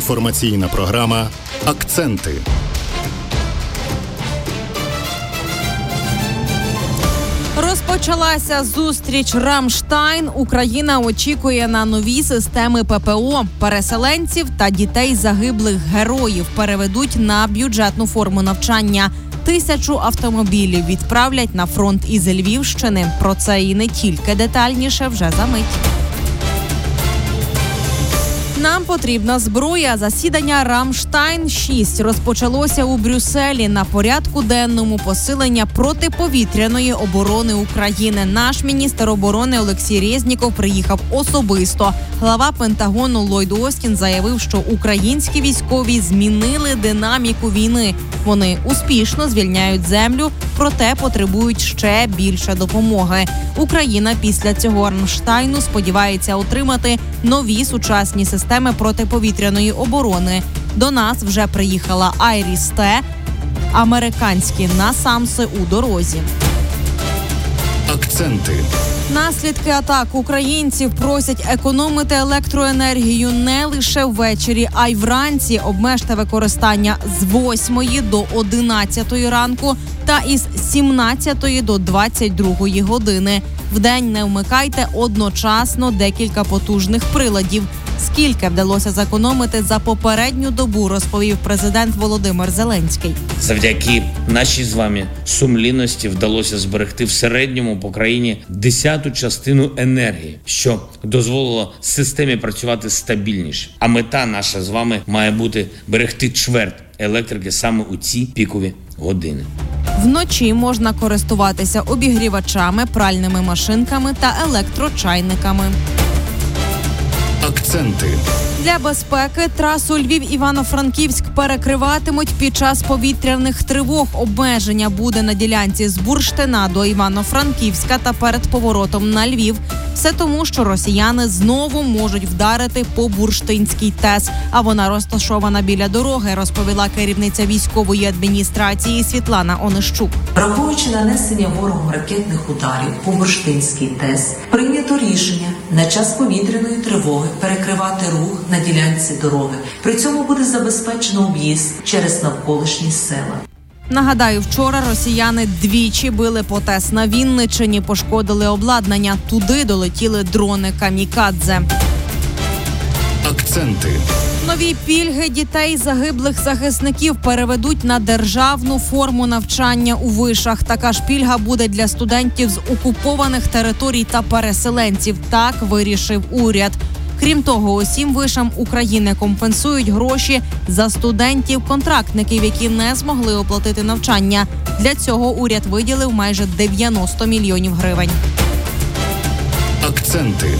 інформаційна програма Акценти. Розпочалася зустріч Рамштайн. Україна очікує на нові системи ППО. Переселенців та дітей загиблих героїв переведуть на бюджетну форму навчання. Тисячу автомобілів відправлять на фронт із Львівщини. Про це і не тільки детальніше вже за мить. Нам потрібна зброя. Засідання Рамштайн 6 розпочалося у Брюсселі на порядку денному посилення протиповітряної оборони України. Наш міністр оборони Олексій Резніков приїхав особисто. Глава Пентагону Ллойд Остін заявив, що українські військові змінили динаміку війни. Вони успішно звільняють землю, проте потребують ще більше допомоги. Україна після цього Рамштайну сподівається отримати нові сучасні системи протиповітряної оборони. До нас вже приїхала Айріс Т, американські насамси у дорозі. Акценти. Наслідки атак українців просять економити електроенергію не лише ввечері, а й вранці. Обмежте використання з 8 до 11 ранку та із 17 до 22 години. Вдень не вмикайте одночасно декілька потужних приладів. Скільки вдалося зекономити за попередню добу, розповів президент Володимир Зеленський. Завдяки нашій з вами сумлінності вдалося зберегти в середньому по країні десяту частину енергії, що дозволило системі працювати стабільніше. А мета наша з вами має бути берегти чверть електрики саме у ці пікові години. Вночі можна користуватися обігрівачами, пральними машинками та електрочайниками. Акценти. Для безпеки трасу Львів Івано-Франківськ перекриватимуть під час повітряних тривог. Обмеження буде на ділянці з Бурштина до Івано-Франківська та перед поворотом на Львів. Все тому, що росіяни знову можуть вдарити по бурштинській ТЕС, а вона розташована біля дороги, розповіла керівниця військової адміністрації Світлана Онищук. Враховуючи нанесення ворогом ракетних ударів по Бурштинській ТЕС, прийнято рішення на час повітряної тривоги перекривати рух на ділянці дороги. При цьому буде забезпечено об'їзд через навколишні села. Нагадаю, вчора росіяни двічі били по ТЕС на Вінничині, пошкодили обладнання. Туди долетіли дрони камікадзе. Акценти. Нові пільги дітей загиблих захисників переведуть на державну форму навчання у вишах. Така ж пільга буде для студентів з окупованих територій та переселенців. Так вирішив уряд. Крім того, усім вишам України компенсують гроші за студентів-контрактників, які не змогли оплатити навчання. Для цього уряд виділив майже 90 мільйонів гривень. Акценти.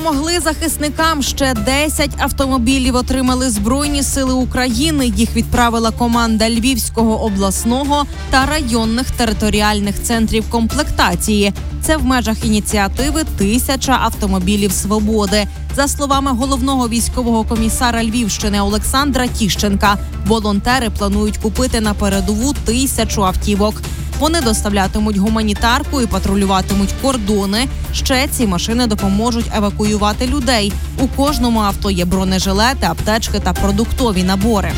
Допомогли захисникам ще 10 автомобілів. Отримали збройні сили України. Їх відправила команда Львівського обласного та районних територіальних центрів комплектації. Це в межах ініціативи Тисяча автомобілів свободи. За словами головного військового комісара Львівщини Олександра Тіщенка, волонтери планують купити на передову тисячу автівок. Вони доставлятимуть гуманітарку і патрулюватимуть кордони. Ще ці машини допоможуть евакуювати людей. У кожному авто є бронежилети, аптечки та продуктові набори.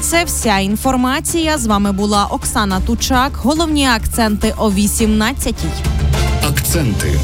Це вся інформація. З вами була Оксана Тучак. Головні акценти о 18-й. Акценти.